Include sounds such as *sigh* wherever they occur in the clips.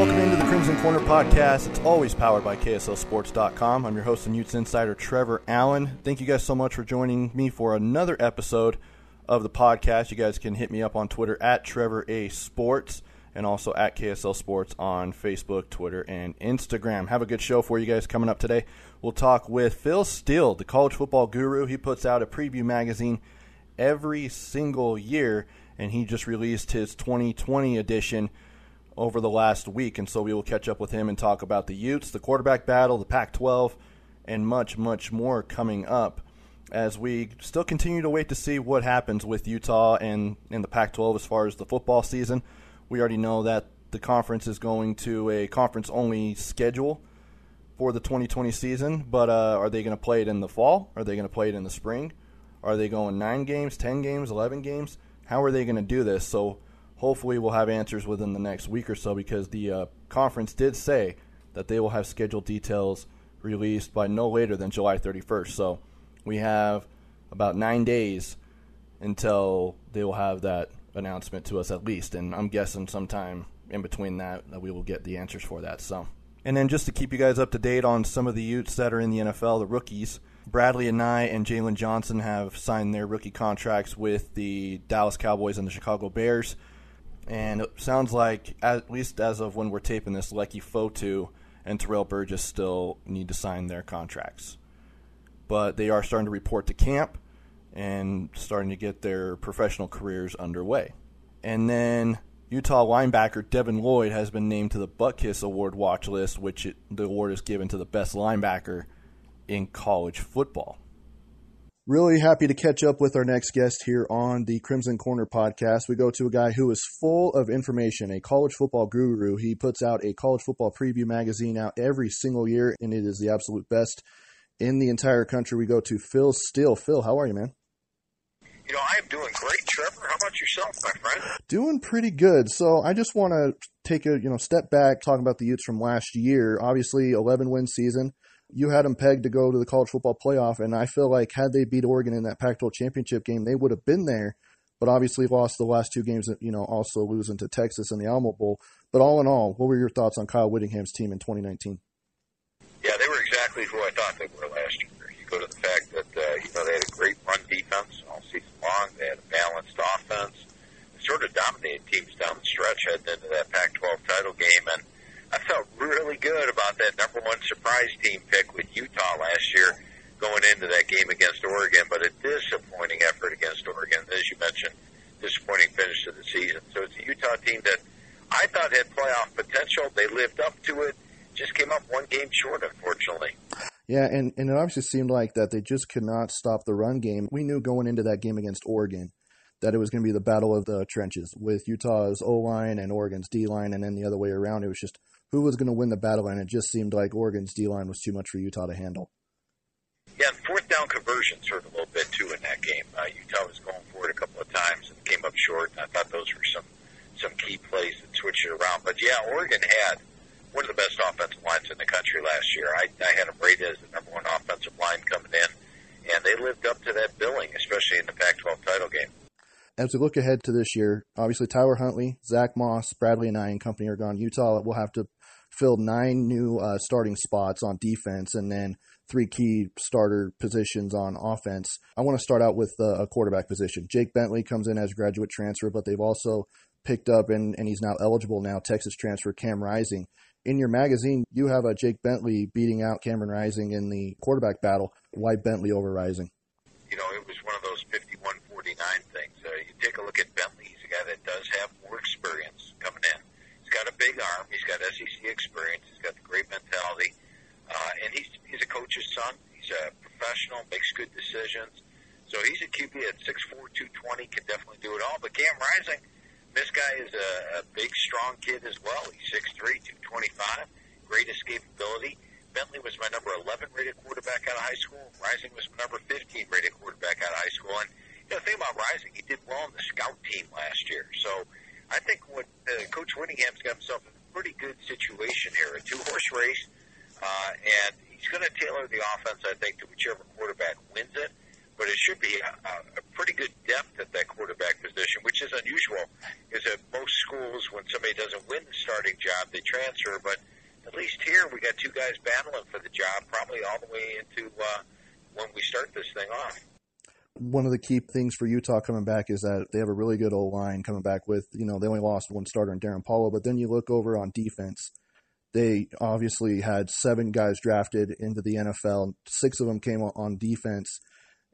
Welcome into the Crimson Corner podcast. It's always powered by KSLSports.com. I'm your host and Utes Insider, Trevor Allen. Thank you guys so much for joining me for another episode of the podcast. You guys can hit me up on Twitter at Trevor A Sports and also at KSL Sports on Facebook, Twitter, and Instagram. Have a good show for you guys coming up today. We'll talk with Phil Steele, the college football guru. He puts out a preview magazine every single year, and he just released his 2020 edition over the last week, and so we will catch up with him and talk about the Utes, the quarterback battle, the Pac 12, and much, much more coming up as we still continue to wait to see what happens with Utah and in the Pac 12 as far as the football season. We already know that the conference is going to a conference only schedule for the 2020 season, but uh, are they going to play it in the fall? Are they going to play it in the spring? Are they going nine games, 10 games, 11 games? How are they going to do this? So, hopefully we'll have answers within the next week or so because the uh, conference did say that they will have scheduled details released by no later than July 31st. So we have about nine days until they will have that announcement to us at least, and I'm guessing sometime in between that that we will get the answers for that. So, and then just to keep you guys up to date on some of the Utes that are in the NFL, the rookies. Bradlee Anae and Jaylon Johnson have signed their rookie contracts with the Dallas Cowboys and the Chicago Bears and it sounds like at least as of when we're taping this, Leki Fotu and Terrell Burgess still need to sign their contracts, but they are starting to report to camp and starting to get their professional careers underway. And then Utah linebacker Devin Lloyd has been named to the Butkus Award watch list, which it, the award is given to the best linebacker in college football. Really happy to catch up with our next guest here on the Crimson Corner podcast. We go to a guy who is full of information, a college football guru. He puts out a college football preview magazine out every single year, and it is the absolute best in the entire country. We go to Phil Steele. Phil, how are you, man? You know, I'm doing great, Trevor. How about yourself, my friend? Doing pretty good. So I just want to take a you know step back, talk about the Utes from last year. Obviously, 11 win season you had them pegged to go to the college football playoff, and I feel like had they beat Oregon in that Pac-12 championship game, they would have been there. But obviously, lost the last two games. You know, also losing to Texas in the Alamo Bowl. But all in all, what were your thoughts on Kyle Whittingham's team in 2019? Yeah, they were exactly who I thought they were last year. You go to the fact that uh, you know they had a great run defense all season long. They had a balanced offense. They sort of dominated teams down the stretch heading into that Pac-12 title game, and I felt really good about that number one surprise team pick with Utah last year going into that game against Oregon, but a disappointing effort against Oregon, as you mentioned, disappointing finish to the season. So it's a Utah team that I thought had playoff potential. They lived up to it, just came up one game short, unfortunately. Yeah, and, and it obviously seemed like that they just could not stop the run game. We knew going into that game against Oregon that it was going to be the battle of the trenches with Utah's O line and Oregon's D line, and then the other way around. It was just who was going to win the battle, and it just seemed like Oregon's D line was too much for Utah to handle. Yeah, fourth down conversions hurt a little bit too in that game. Uh, Utah was going for it a couple of times and came up short. And I thought those were some some key plays that switched it around. But yeah, Oregon had one of the best offensive lines in the country last year. I, I had them rated as the number one offensive line coming in, and they lived up to that billing, especially in the Pac-12 title game. As we look ahead to this year, obviously Tyler Huntley, Zach Moss, Bradlee Anae and company are gone. Utah will have to fill nine new uh, starting spots on defense and then three key starter positions on offense. I want to start out with uh, a quarterback position. Jake Bentley comes in as a graduate transfer, but they've also picked up and, and he's now eligible now Texas transfer Cam Rising. In your magazine, you have a Jake Bentley beating out Cameron Rising in the quarterback battle. Why Bentley over Rising? You know, it was one of those 51-49 things. Uh, you take a look at Bentley. He's a guy that does have more experience coming in. He's got a big arm. He's got SEC experience. He's got the great mentality. Uh, and he's, he's a coach's son. He's a professional, makes good decisions. So he's a QB at 6'4", 220, can definitely do it all. But Cam Rising – this guy is a, a big, strong kid as well. He's 6'3", 225, great escapability. Bentley was my number 11 rated quarterback out of high school. Rising was my number 15 rated quarterback out of high school. And you know, the thing about Rising, he did well on the scout team last year. So I think what uh, Coach Whittingham's got himself in a pretty good situation here. A two horse race, uh, and he's going to tailor the offense, I think, to whichever quarterback wins it but it should be a, a pretty good depth at that quarterback position, which is unusual. Is that most schools, when somebody doesn't win the starting job, they transfer. But at least here, we got two guys battling for the job, probably all the way into uh, when we start this thing off. One of the key things for Utah coming back is that they have a really good old line coming back with, you know, they only lost one starter in Darrin Paulo, but then you look over on defense. They obviously had seven guys drafted into the NFL. Six of them came on defense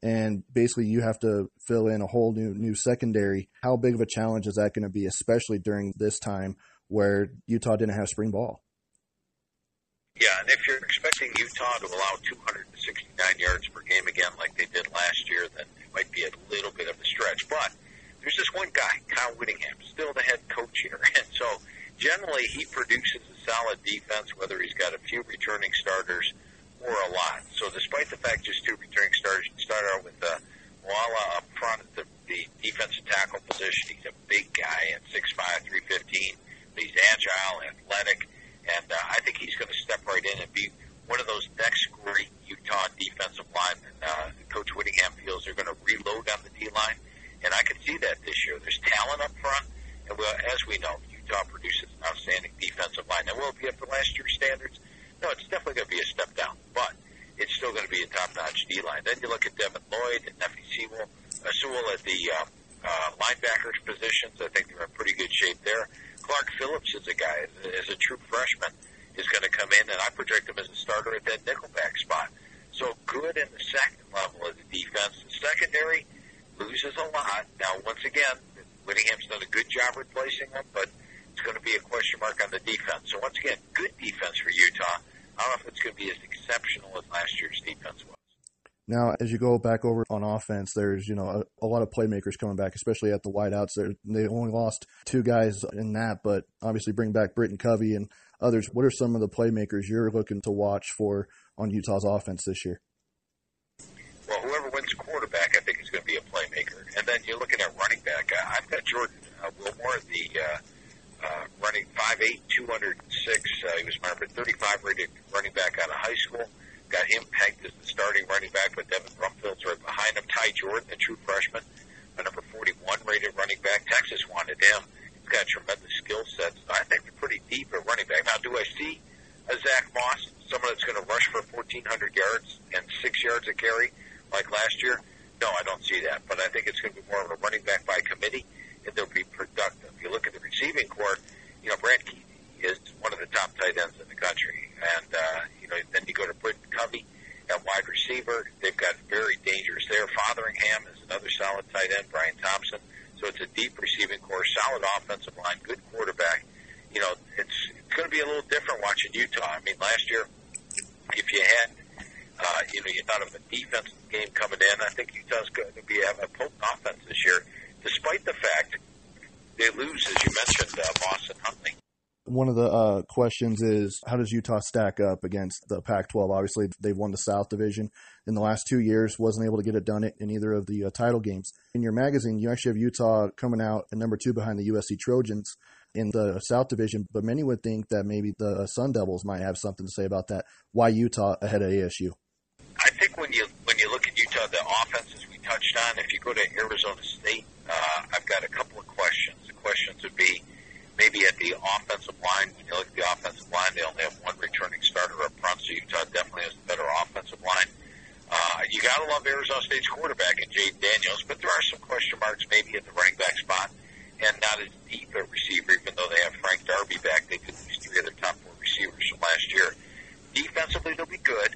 and basically you have to fill in a whole new new secondary. How big of a challenge is that going to be, especially during this time where Utah didn't have spring ball? Yeah, and if you're expecting Utah to allow 269 yards per game again, like they did last year, then it might be a little bit of a stretch. But there's this one guy, Kyle Whittingham, still the head coach here, *laughs* and so generally he produces a solid defense, whether he's got a few returning starters or a lot. So despite the fact just two returning starters, you start out with uh, Walla up front at the, the defensive tackle position. He's a big guy at 6'5", 315. He's agile, athletic, and uh, I think he's going to step right in and be one of those next great Utah defensive linemen. Uh, Coach Whittingham feels they're going to reload on the D line, and I can see that this year. There's talent up front, and well, as we know, Utah produces an outstanding defensive line. Now, will it be up to last year's standards? No, it's definitely going to be a step down, but it's still going to be a top-notch D line. Then you look at Devin Lloyd and Nephi Sewell, uh, Sewell at the uh, uh, linebackers positions. I think they're in pretty good shape there. Clark Phillips is a guy as a true freshman is going to come in, and I project him as a starter at that nickelback spot. So good in the second level of the defense. The secondary loses a lot. Now, once again, Whittingham's done a good job replacing them, but it's going to be a question mark on the defense. So once again, good defense for Utah. I don't know if it's going to be as exceptional as last year's defense was. Now, as you go back over on offense, there's you know a, a lot of playmakers coming back, especially at the wideouts. There, they only lost two guys in that, but obviously bring back Britton Covey and others. What are some of the playmakers you're looking to watch for on Utah's offense this year? Well, whoever wins quarterback, I think is going to be a playmaker. And then you're looking at running back. I've got Jordan uh, Wilmore, the uh, uh, running 5'8", 206. Uh, he was my number 35 rated running back out of high school. Got him pegged as the starting running back, but Devin Brumfield's right behind him. Ty Jordan, the true freshman, a number 41 rated running back. Texas wanted him. He's got tremendous skill sets. I think they're pretty deep at running back. Now, do I see a Zach Moss, someone that's going to rush for 1,400 yards and six yards a carry like last year? No, I don't see that. But I think it's going to be more of a running back by committee and they'll be productive. You look at the receiving corps, you know, Brant Kuithe is one of the top tight ends in the country. And, uh, you know, then you go to Britton Covey at wide receiver. They've got very dangerous there. Fotheringham is another solid tight end, Bryan Thompson. So it's a deep receiving corps, solid offensive line, good quarterback. You know, it's, it's going to be a little different watching Utah. I mean, last year, if you had, uh, you know, you thought of a defensive game coming in, I think Utah's going to be have a potent offense this year despite the fact they lose, as you mentioned, uh, Moss and Huntley. One of the uh, questions is how does Utah stack up against the Pac-12? Obviously, they've won the South Division in the last two years. wasn't able to get it done in either of the uh, title games. In your magazine, you actually have Utah coming out at number two behind the USC Trojans in the South Division, but many would think that maybe the Sun Devils might have something to say about that. Why Utah ahead of ASU? I think when you when you look at Utah the offenses we touched on. If you go to Arizona State, uh, I've got a couple of questions. The questions would be maybe at the offensive line. When you look at the offensive line, they only have one returning starter up front, so Utah definitely has the better offensive line. Uh, you got to love Arizona State's quarterback in Jayden Daniels, but there are some question marks maybe at the running back spot and not as deep a receiver, even though they have Frank Darby back. They could lose three of their top four receivers from last year. Defensively, they'll be good.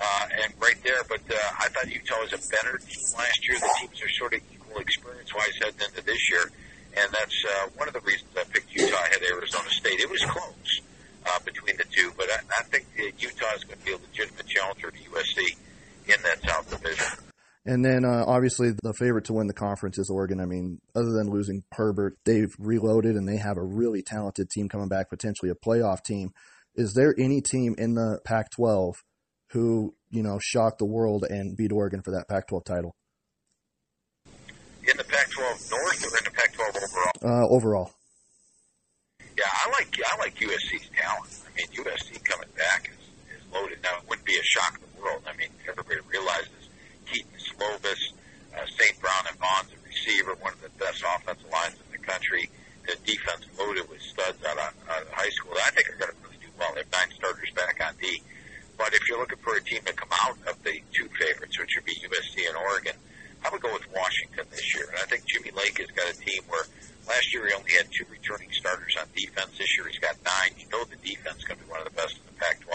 Uh, and right there, but uh, I thought Utah was a better team last year. The teams are sort of equal experience-wise heading into this year, and that's uh, one of the reasons I picked Utah ahead of Arizona State. It was close uh, between the two, but I, I think that Utah is going to be a legitimate challenger to USC in that South Division. And then uh, obviously the favorite to win the conference is Oregon. I mean, other than losing Herbert, they've reloaded and they have a really talented team coming back, potentially a playoff team. Is there any team in the Pac 12 who, you know, shocked the world and beat Oregon for that Pac 12 title? In the Pac 12 North or in the Pac 12 overall? Uh, overall. Yeah, I like I like USC's talent. I mean, USC coming back is, is loaded. Now, it wouldn't be a shock to the world. I mean, everybody realizes Kedon Slovis, uh, St. Brown and Vaughns a receiver, one of the best offensive lines in the country. The defense loaded with studs out of, out of high school. I think are going to really do well. They have nine starters back on D. But if you're looking for a team to come out of the two favorites, which would be USC and Oregon, I would go with Washington this year. And I think Jimmy Lake has got a team where last year he only had two returning starters on defense. This year he's got nine. You know the defense is going to be one of the best in the Pac-12.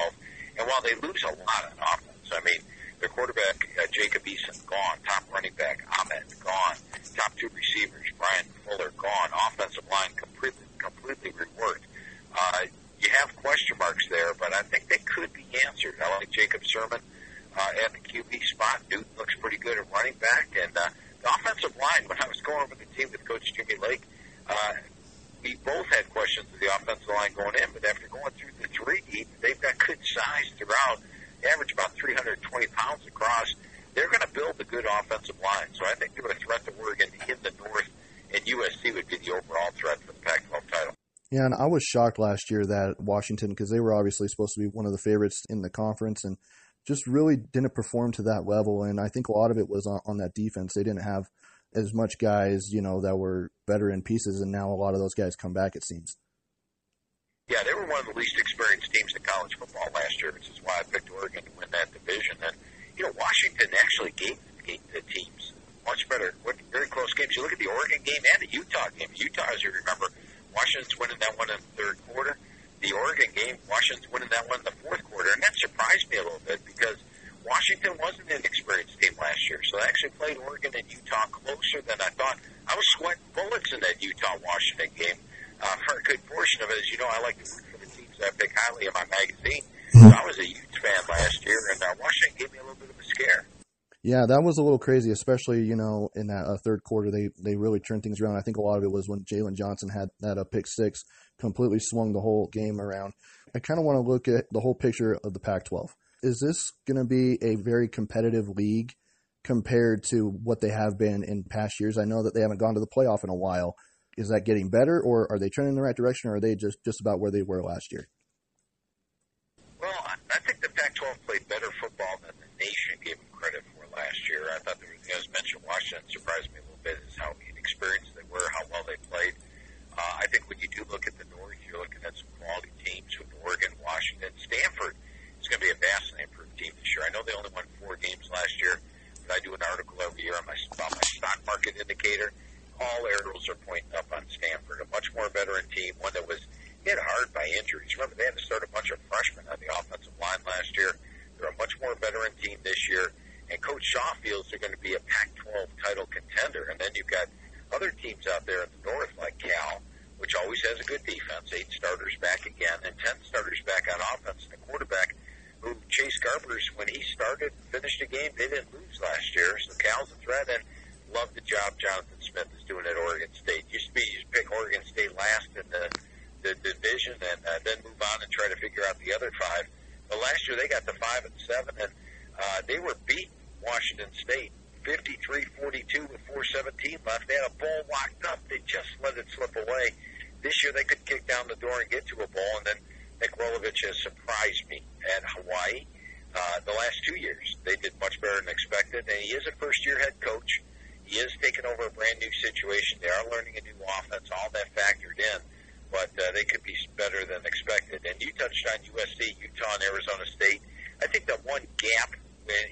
And while they lose a lot on offense, I mean, their quarterback, uh, Jacob Eason, gone. Top running back, Ahmed, gone. Top two receivers, Brian Fuller, gone. Offensive line completely, completely reworked. Uh, you have question marks there, but I think they could be answered. I like Jacob Sirmon uh, at the QB spot. Newton looks pretty good at running back, and uh, the offensive line. When I was going over the team with Coach Jimmy Lake, uh, we both had questions of the offensive line going in, but after going through the three deep, they've got good size throughout. Average about 320 pounds across. They're going to build a good offensive line, so I think they're a threat to Oregon in the North, and USC would be the overall threat for the Pac-12 title. Yeah, and I was shocked last year that Washington, because they were obviously supposed to be one of the favorites in the conference, and just really didn't perform to that level. And I think a lot of it was on, on that defense. They didn't have as much guys, you know, that were better in pieces, and now a lot of those guys come back. It seems. Yeah, they were one of the least experienced teams in college football last year, which is why I picked Oregon to win that division. And you know, Washington actually gave, gave the teams much better, very close games. You look at the Oregon game and the Utah game. Utah, as you remember Washington's winning that one in the third quarter. The Oregon game, Washington's winning that one in the fourth quarter, and that surprised me a little bit because Washington wasn't an experienced team last year, so they actually played Oregon and Utah closer than I thought. I was sweating bullets in that Utah Washington game uh, for a good portion of it. As you know, I like to root for the teams I pick highly in my magazine. So I was a Utes fan last year, and uh, Washington gave me a little bit of a scare. Yeah, that was a little crazy, especially you know in that uh, third quarter they they really turned things around. I think a lot of it was when Jaylon Johnson had that uh, pick six, completely swung the whole game around. I kind of want to look at the whole picture of the Pac-12. Is this going to be a very competitive league compared to what they have been in past years? I know that they haven't gone to the playoff in a while. Is that getting better, or are they turning in the right direction, or are they just just about where they were last year? Well, I think the Pac-12 played better football than the nation gave them credit for last year. I thought there was, as mentioned, Washington surprised me a little bit is how inexperienced they were, how well they played. Uh, I think when you do look at the North, you're looking at some quality teams with Oregon, Washington, Stanford. It's going to be a vastly improved team this year. I know they only won four games last year, but I do an article every year on my about my stock market indicator. All arrows are pointing up on Stanford, a much more veteran team, one that was hit hard by injuries. Remember, they had to start a bunch of freshmen on the offensive line last year. They're a much more veteran team this year and Coach Shaw feels they're going to be a Pac-12 title contender. And then you've got other teams out there in the north like Cal, which always has a good defense, eight starters back again, and ten starters back on offense, and a quarterback who Chase Garbers, when he started, finished a game, they didn't lose last year. So Cal's a threat, and love the job Jonathan Smith is doing at Oregon State. Used to be you just pick Oregon State last in the the division, and uh, then move on and try to figure out the other five. But last year they got to five and seven, and uh, they were beaten Washington State 53-42 with 4:17 left. They had a ball locked up. They just let it slip away. This year they could kick down the door and get to a ball, and then Nick Rolovich has surprised me at Hawaii. uh, the last two years. They did much better than expected, and he is a first-year head coach. He is taking over a brand new situation. They are learning a new offense. All that factored in, but uh, they could be better than expected. And you touched on USC, Utah, and Arizona State. I think the one gap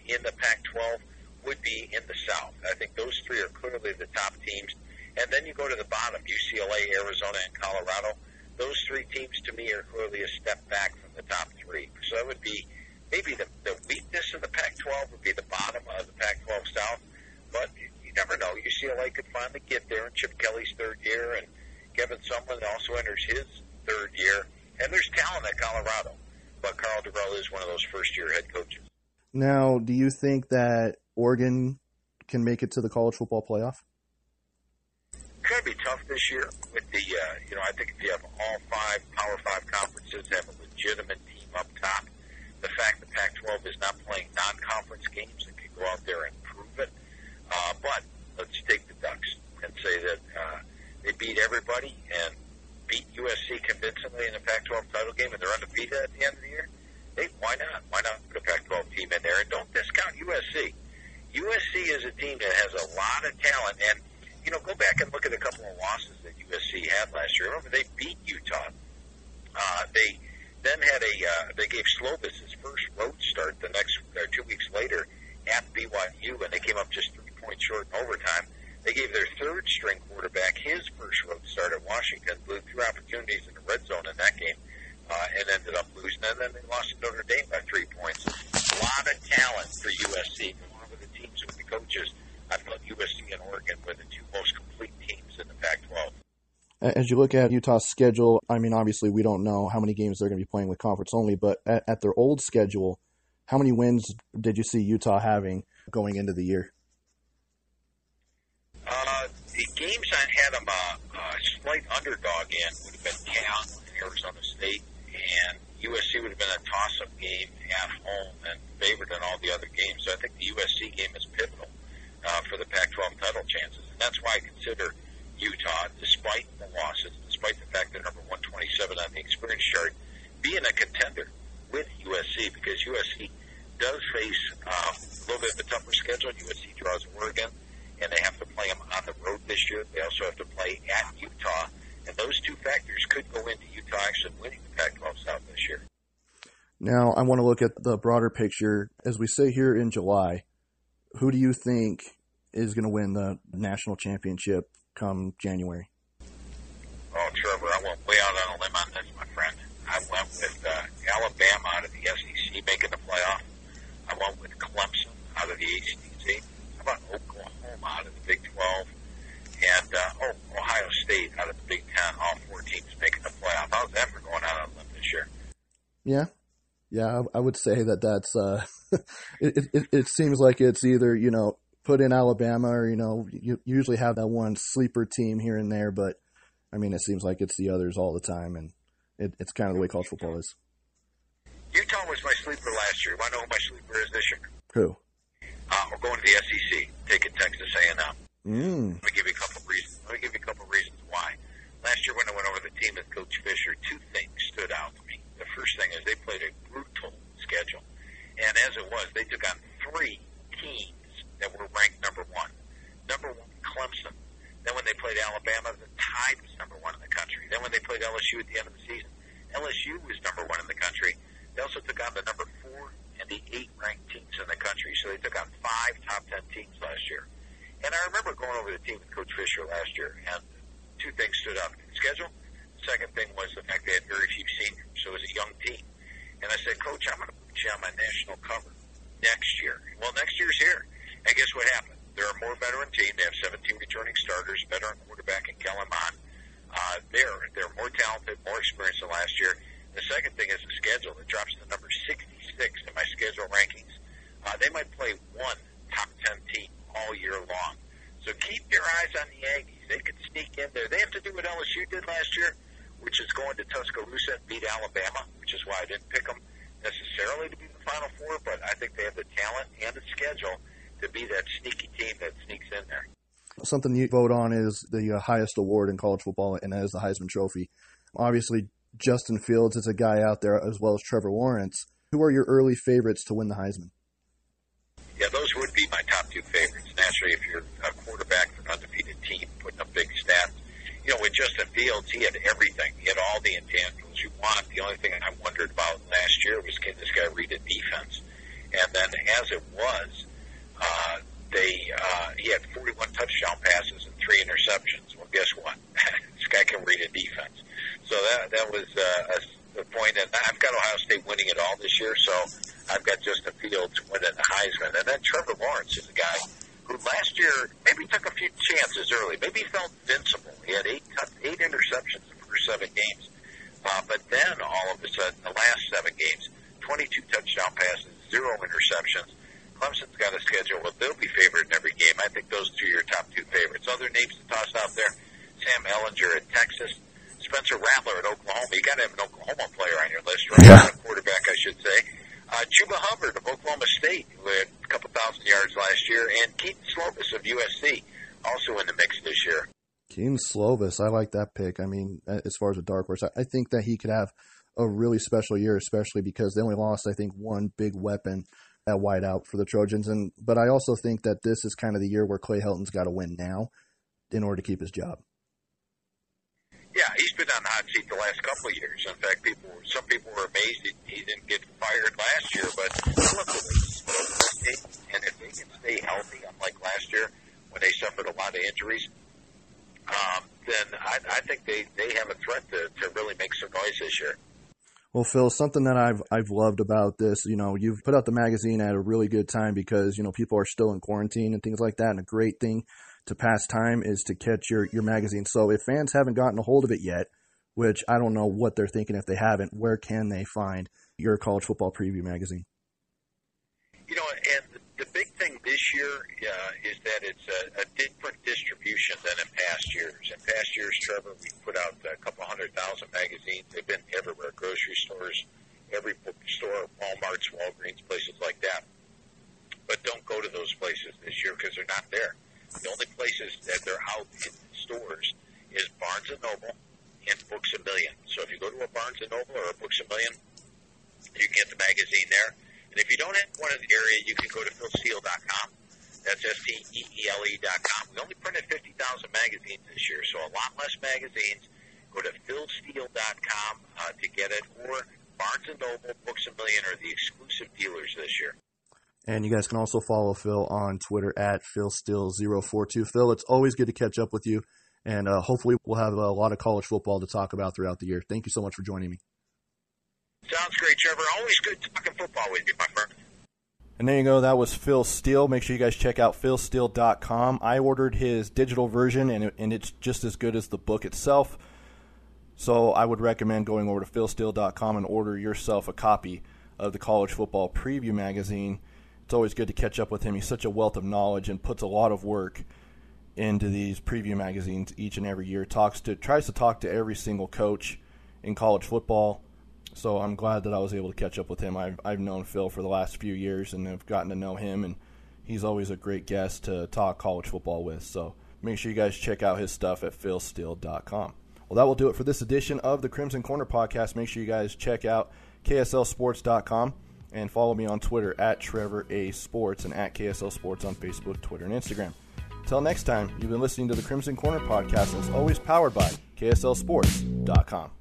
in, the Pac-12 would be in the South. I think those three are clearly the top teams. And then you go to the bottom, UCLA, Arizona, and Colorado. Those three teams, to me, are clearly a step back from the top three. So that would be maybe the, the weakness of the Pac-12 would be the bottom of the Pac-12 South. But you never know. UCLA could finally get there in Chip Kelly's third year, and Kevin Sumlin also enters his third year. And there's talent at Colorado, but Karl Dorrell is one of those first-year head coaches. Now, do you think that Oregon can make it to the college football playoff? It's going to be tough this year with the, uh, you know, I think if you have all five Power Five conferences have a legitimate team up top, the fact that Pac-12 is not playing non-conference games that could go out there and prove it. Uh, but let's take the Ducks and say that uh, they beat everybody and beat USC convincingly in the Pac-12 title game, and they're undefeated at the end of the year. Hey, why not? Why not put a Pac-12 team in there? And don't discount USC. USC is a team that has a lot of talent, and you know, go back and look at a couple of losses that USC had last year. Remember, they beat Utah. Uh, they then had a uh, they gave Slovis his first road start the next or two weeks later at BYU, and they came up just three points short in overtime. They gave their third string quarterback his first road start at Washington, blew through opportunities in the red zone in that game, uh, and ended up losing. And then they lost to Notre Dame by three points. A lot of talent for USC along with the teams with the coaches. I thought USC and Oregon were the two most complete teams in the Pac-12. As you look at Utah's schedule, I mean, obviously we don't know how many games they're going to be playing with conference only, but at, at their old schedule, how many wins did you see Utah having going into the year? Uh, the games I had them a, a slight underdog in would have been Cal and Arizona State, and USC would have been a toss-up game at home and favored in all the other games. So I think the USC game is pivotal uh, for the Pac-12 title chances, and that's why I consider Utah, despite the losses, despite the fact they're number 127 on the experience chart, being a contender with USC because USC does face um, a little bit of a tougher schedule. USC draws Oregon, and they have to play them on the road this year. They also have to play at Utah and those two factors could go into Utah actually winning the Pac-12 South this year. Now, I want to look at the broader picture. As we say here in July, who do you think is going to win the national championship come January? Oh, Trevor, I went way out on a limb on this, my friend. I went with uh, Alabama out of the SEC making the playoff. I went with Clemson out of the ACC. How about Oklahoma out of the Big 12? and uh, oh, Ohio State out of the Big Ten, all four teams making the playoff. How's that for going out on a limb this year? Yeah, yeah, I would say that that's. Uh, *laughs* it, it it seems like it's either you know put in Alabama or you know you usually have that one sleeper team here and there, but I mean it seems like it's the others all the time, and it, it's kind of the way college football is. Utah was my sleeper last year. To know who my sleeper is this year? Who? Uh, we're going to the SEC. Taking Texas A&M. Mm. Let me give you a couple reasons. Let me give you a couple of reasons why. Last year when I went over the team with Coach Fisher, two things stood out to me. The first thing is they played a brutal schedule. And as it was, they took on three teams that were ranked number one. Number one, Clemson. Then when they played Alabama, the Tide was number one in the country. Then when they played LSU at the end of the season, LSU was number one in the country. They also took on the number four and the eight ranked teams in the country. So they took on five top ten teams last year. And I remember going over the team with Coach Fisher last year, and two things stood out. The schedule. Second thing was the fact they had very few seniors, so it was a young team. And I said, Coach, I'm going to put you on my national cover next year. Well, next year's here. And guess what happened? They're a more veteran team. They have 17 returning starters, veteran quarterback in Kellen Mond. Uh, they're, they're more talented, more experienced than last year. The second thing is the schedule. It drops to number 66 in my schedule rankings. Uh, they might play one top 10 team all year long. So keep your eyes on the Aggies. They could sneak in there. They have to do what LSU did last year, which is going to Tuscaloosa and beat Alabama, which is why I didn't pick them necessarily to be the Final Four, but I think they have the talent and the schedule to be that sneaky team that sneaks in there. Something you vote on is the uh, highest award in college football, and that is the Heisman Trophy. Obviously, Justin Fields is a guy out there as well as Trevor Lawrence. Who are your early favorites to win the Heisman? Yeah, those would be my top two favorites. Naturally, if you're a quarterback for an undefeated team, putting up big stats, you know, with Justin Fields, he had everything. He had all the intangibles you want. The only thing I wondered about last year was can this guy read a defense? And then as it was, they uh, he had 41 touchdown passes and three interceptions. Well, guess what? *laughs* this guy can read a defense. So that that was uh, a, a point. And I've got Ohio State winning it all this year. So I've got Justin Fields winning the Heisman, and then Trevor Lawrence is a guy who last year maybe took a few chances early. Maybe felt invincible. He had eight eight interceptions in the first seven games. Uh, but then all of a sudden, the last seven games, 22 touchdown passes, zero interceptions. Clemson's got a schedule where they'll be favored in every game. I think those two are your top two favorites. Other names to toss out there: Sam Ehlinger at Texas, Spencer Rattler at Oklahoma. You got to have an Oklahoma player on your list, right? Yeah. A quarterback, I should say. Uh, Chuba Hubbard of Oklahoma State, who had a couple thousand yards last year, and Kedon Slovis of USC, also in the mix this year. Kedon Slovis, I like that pick. I mean, as far as a dark horse, I think that he could have a really special year, especially because they only lost, I think, one big weapon at wideout for the Trojans. And but I also think that this is kind of the year where Clay Helton's got to win now in order to keep his job. Yeah, he's been on the hot seat the last couple of years. In fact, people, some people were amazed he, he didn't get fired last year. But look, and if they can stay healthy, unlike last year when they suffered a lot of injuries, um, then I, I think they, they have a threat to, to really make some noise this year. Well, Phil, something that I've I've loved about this, you know, you've put out the magazine at a really good time because you know people are still in quarantine and things like that, and a great thing to pass time is to catch your your magazine. So if fans haven't gotten a hold of it yet, which I don't know what they're thinking if they haven't, where can they find your college football preview magazine? You know, and the big thing this year uh, is that it's a, a different distribution than in past years. In past years, Trevor, we put out a couple hundred thousand magazines. They've been everywhere, grocery stores, every bookstore, Walmart's, Walgreens, places like that. But don't go to those places this year because they're not there. The only places that they're out in stores is Barnes and Noble and Books a Million. So if you go to a Barnes Noble or a Books a Million, you can get the magazine there. And if you don't have one in the area, you can go to philsteele.com. That's S-T-E-E-L-E dot com. We only printed 50,000 magazines this year, so a lot less magazines. Go to philsteele.com uh, to get it, or Barnes & Noble, Books A Million are the exclusive dealers this year. And you guys can also follow Phil on Twitter at PhilSteele042. Phil, it's always good to catch up with you, and uh, hopefully we'll have a lot of college football to talk about throughout the year. Thank you so much for joining me. Sounds great, Trevor. Always good talking football with you, my friend. And there you go. That was Phil Steele. Make sure you guys check out philsteele.com. I ordered his digital version, and, it, and it's just as good as the book itself. So I would recommend going over to philsteele.com and order yourself a copy of the College Football Preview magazine. It's always good to catch up with him. He's such a wealth of knowledge and puts a lot of work into these preview magazines each and every year. Talks to tries to talk to every single coach in college football so I'm glad that I was able to catch up with him. I've, I've known Phil for the last few years and have gotten to know him, and he's always a great guest to talk college football with. So make sure you guys check out his stuff at philsteele.com. Well, that will do it for this edition of the Crimson Corner podcast. Make sure you guys check out KSLSports.com and follow me on Twitter at Trevor A Sports and at KSL Sports on Facebook, Twitter, and Instagram. Until next time, you've been listening to the Crimson Corner podcast, as always powered by KSLSports.com.